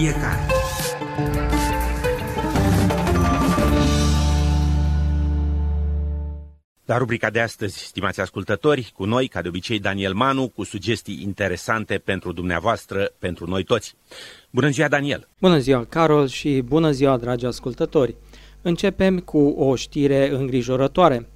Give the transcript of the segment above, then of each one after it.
fiecare. La rubrica de astăzi, stimați ascultători, cu noi, ca de obicei, Daniel Manu, cu sugestii interesante pentru dumneavoastră, pentru noi toți. Bună ziua, Daniel! Bună ziua, Carol, și bună ziua, dragi ascultători! Începem cu o știre îngrijorătoare.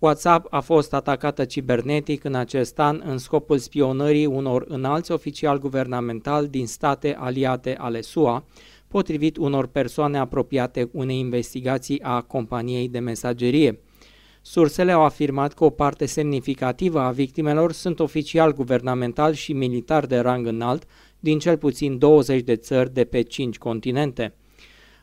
WhatsApp a fost atacată cibernetic în acest an în scopul spionării unor înalți oficiali guvernamentali din state aliate ale SUA, potrivit unor persoane apropiate unei investigații a companiei de mesagerie. Sursele au afirmat că o parte semnificativă a victimelor sunt oficiali guvernamentali și militari de rang înalt din cel puțin 20 de țări de pe 5 continente.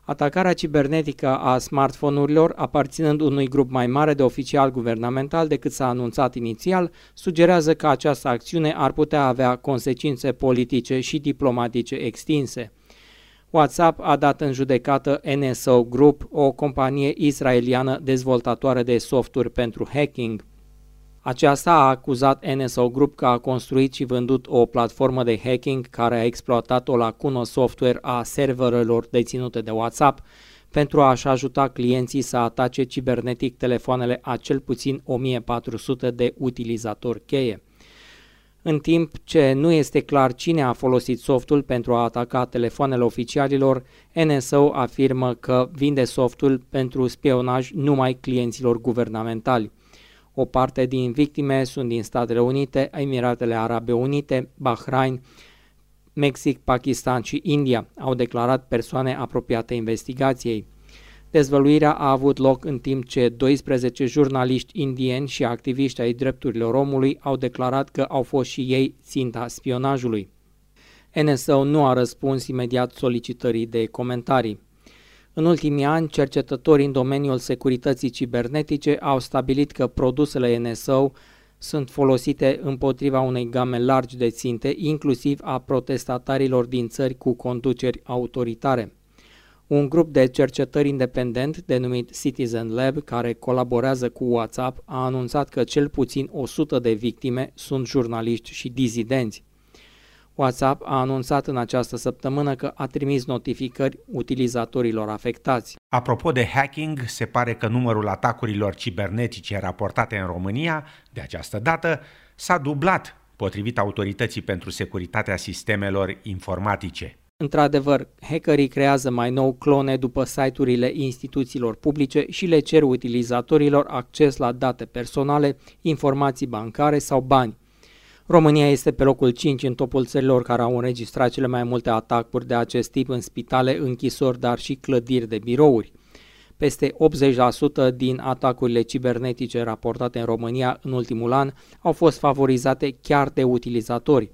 Atacarea cibernetică a smartphone-urilor, aparținând unui grup mai mare de oficiali guvernamental decât s-a anunțat inițial, sugerează că această acțiune ar putea avea consecințe politice și diplomatice extinse. WhatsApp a dat în judecată NSO Group, o companie israeliană dezvoltatoare de softuri pentru hacking. Aceasta a acuzat NSO Group că a construit și vândut o platformă de hacking care a exploatat o lacună software a serverelor deținute de WhatsApp pentru a-și ajuta clienții să atace cibernetic telefoanele a cel puțin 1400 de utilizatori cheie. În timp ce nu este clar cine a folosit softul pentru a ataca telefoanele oficialilor, NSO afirmă că vinde softul pentru spionaj numai clienților guvernamentali. O parte din victime sunt din Statele Unite, Emiratele Arabe Unite, Bahrain, Mexic, Pakistan și India, au declarat persoane apropiate investigației. Dezvăluirea a avut loc în timp ce 12 jurnaliști indieni și activiști ai drepturilor omului au declarat că au fost și ei ținta spionajului. NSO nu a răspuns imediat solicitării de comentarii. În ultimii ani, cercetătorii în domeniul securității cibernetice au stabilit că produsele NSO sunt folosite împotriva unei game largi de ținte, inclusiv a protestatarilor din țări cu conduceri autoritare. Un grup de cercetări independent denumit Citizen Lab, care colaborează cu WhatsApp, a anunțat că cel puțin 100 de victime sunt jurnaliști și dizidenți. WhatsApp a anunțat în această săptămână că a trimis notificări utilizatorilor afectați. Apropo de hacking, se pare că numărul atacurilor cibernetice raportate în România, de această dată, s-a dublat, potrivit Autorității pentru Securitatea Sistemelor Informatice. Într-adevăr, hackerii creează mai nou clone după site-urile instituțiilor publice și le cer utilizatorilor acces la date personale, informații bancare sau bani. România este pe locul 5 în topul țărilor care au înregistrat cele mai multe atacuri de acest tip în spitale, închisori, dar și clădiri de birouri. Peste 80% din atacurile cibernetice raportate în România în ultimul an au fost favorizate chiar de utilizatori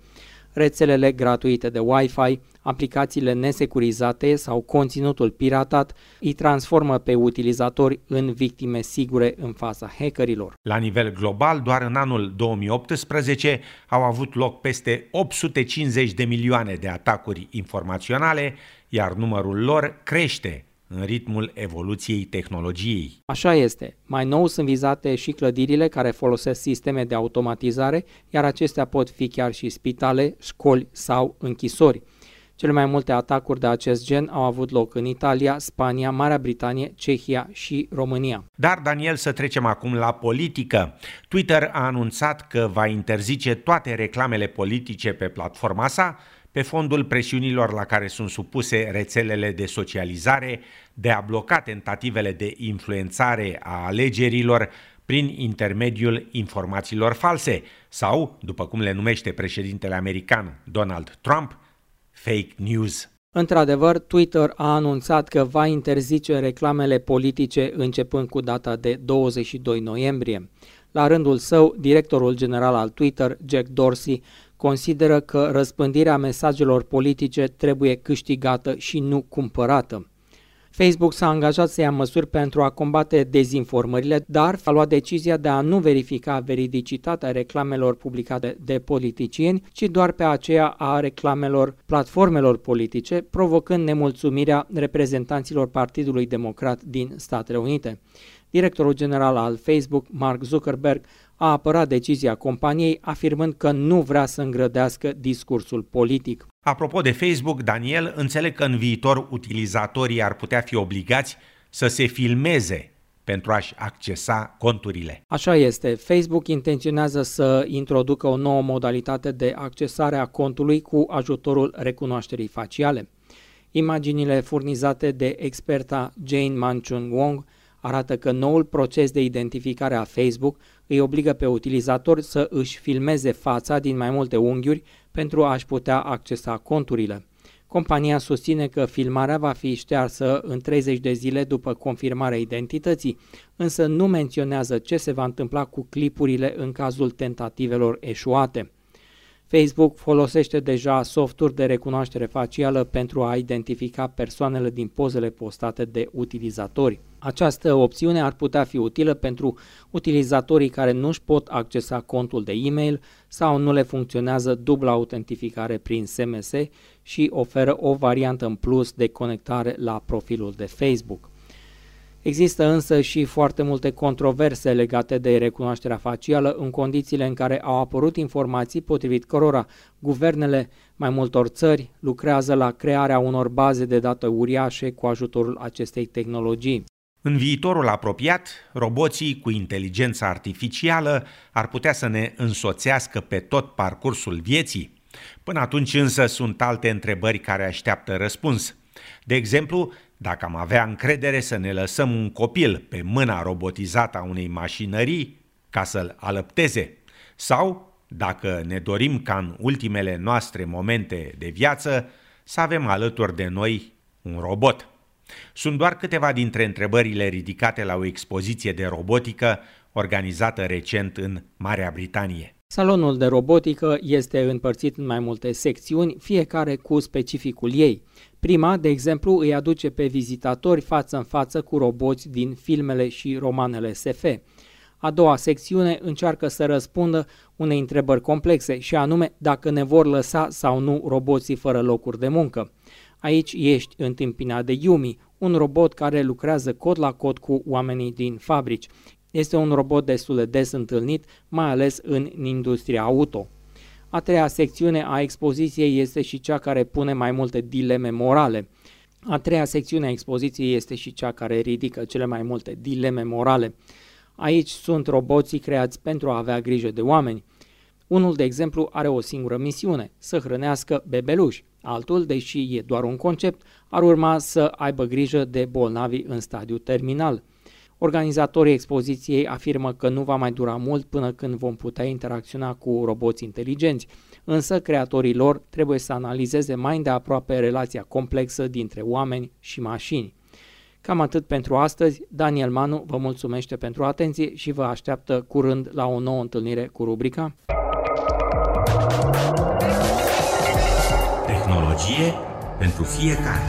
rețelele gratuite de Wi-Fi, aplicațiile nesecurizate sau conținutul piratat îi transformă pe utilizatori în victime sigure în fața hackerilor. La nivel global, doar în anul 2018 au avut loc peste 850 de milioane de atacuri informaționale, iar numărul lor crește în ritmul evoluției tehnologiei. Așa este. Mai nou sunt vizate și clădirile care folosesc sisteme de automatizare, iar acestea pot fi chiar și spitale, școli sau închisori. Cele mai multe atacuri de acest gen au avut loc în Italia, Spania, Marea Britanie, Cehia și România. Dar, Daniel, să trecem acum la politică. Twitter a anunțat că va interzice toate reclamele politice pe platforma sa, pe fondul presiunilor la care sunt supuse rețelele de socializare de a bloca tentativele de influențare a alegerilor prin intermediul informațiilor false sau, după cum le numește președintele american Donald Trump, fake news. Într-adevăr, Twitter a anunțat că va interzice reclamele politice începând cu data de 22 noiembrie. La rândul său, directorul general al Twitter, Jack Dorsey, consideră că răspândirea mesajelor politice trebuie câștigată și nu cumpărată. Facebook s-a angajat să ia măsuri pentru a combate dezinformările, dar a luat decizia de a nu verifica veridicitatea reclamelor publicate de politicieni, ci doar pe aceea a reclamelor platformelor politice, provocând nemulțumirea reprezentanților Partidului Democrat din Statele Unite. Directorul general al Facebook, Mark Zuckerberg, a apărat decizia companiei afirmând că nu vrea să îngrădească discursul politic. Apropo de Facebook, Daniel, înțeleg că în viitor utilizatorii ar putea fi obligați să se filmeze pentru a-și accesa conturile. Așa este. Facebook intenționează să introducă o nouă modalitate de accesare a contului cu ajutorul recunoașterii faciale. Imaginile furnizate de experta Jane Manchun Wong arată că noul proces de identificare a Facebook îi obligă pe utilizator să își filmeze fața din mai multe unghiuri pentru a-și putea accesa conturile. Compania susține că filmarea va fi ștearsă în 30 de zile după confirmarea identității, însă nu menționează ce se va întâmpla cu clipurile în cazul tentativelor eșuate. Facebook folosește deja softuri de recunoaștere facială pentru a identifica persoanele din pozele postate de utilizatori. Această opțiune ar putea fi utilă pentru utilizatorii care nu își pot accesa contul de e-mail sau nu le funcționează dubla autentificare prin SMS și oferă o variantă în plus de conectare la profilul de Facebook. Există însă și foarte multe controverse legate de recunoașterea facială în condițiile în care au apărut informații potrivit cărora guvernele mai multor țări lucrează la crearea unor baze de date uriașe cu ajutorul acestei tehnologii. În viitorul apropiat, roboții cu inteligență artificială ar putea să ne însoțească pe tot parcursul vieții. Până atunci însă sunt alte întrebări care așteaptă răspuns. De exemplu, dacă am avea încredere să ne lăsăm un copil pe mâna robotizată a unei mașinării ca să-l alăpteze, sau dacă ne dorim ca în ultimele noastre momente de viață să avem alături de noi un robot. Sunt doar câteva dintre întrebările ridicate la o expoziție de robotică organizată recent în Marea Britanie. Salonul de robotică este împărțit în mai multe secțiuni, fiecare cu specificul ei. Prima, de exemplu, îi aduce pe vizitatori față în față cu roboți din filmele și romanele SF. A doua secțiune încearcă să răspundă unei întrebări complexe și anume dacă ne vor lăsa sau nu roboții fără locuri de muncă. Aici ești întâmpinat de Yumi, un robot care lucrează cod la cod cu oamenii din fabrici. Este un robot destul de des întâlnit, mai ales în industria auto. A treia secțiune a expoziției este și cea care pune mai multe dileme morale. A treia secțiune a expoziției este și cea care ridică cele mai multe dileme morale. Aici sunt roboții creați pentru a avea grijă de oameni. Unul, de exemplu, are o singură misiune, să hrănească bebeluși. Altul, deși e doar un concept, ar urma să aibă grijă de bolnavi în stadiu terminal. Organizatorii expoziției afirmă că nu va mai dura mult până când vom putea interacționa cu roboți inteligenți, însă creatorii lor trebuie să analizeze mai îndeaproape relația complexă dintre oameni și mașini. Cam atât pentru astăzi. Daniel Manu vă mulțumește pentru atenție și vă așteaptă curând la o nouă întâlnire cu rubrica Tehnologie pentru fiecare.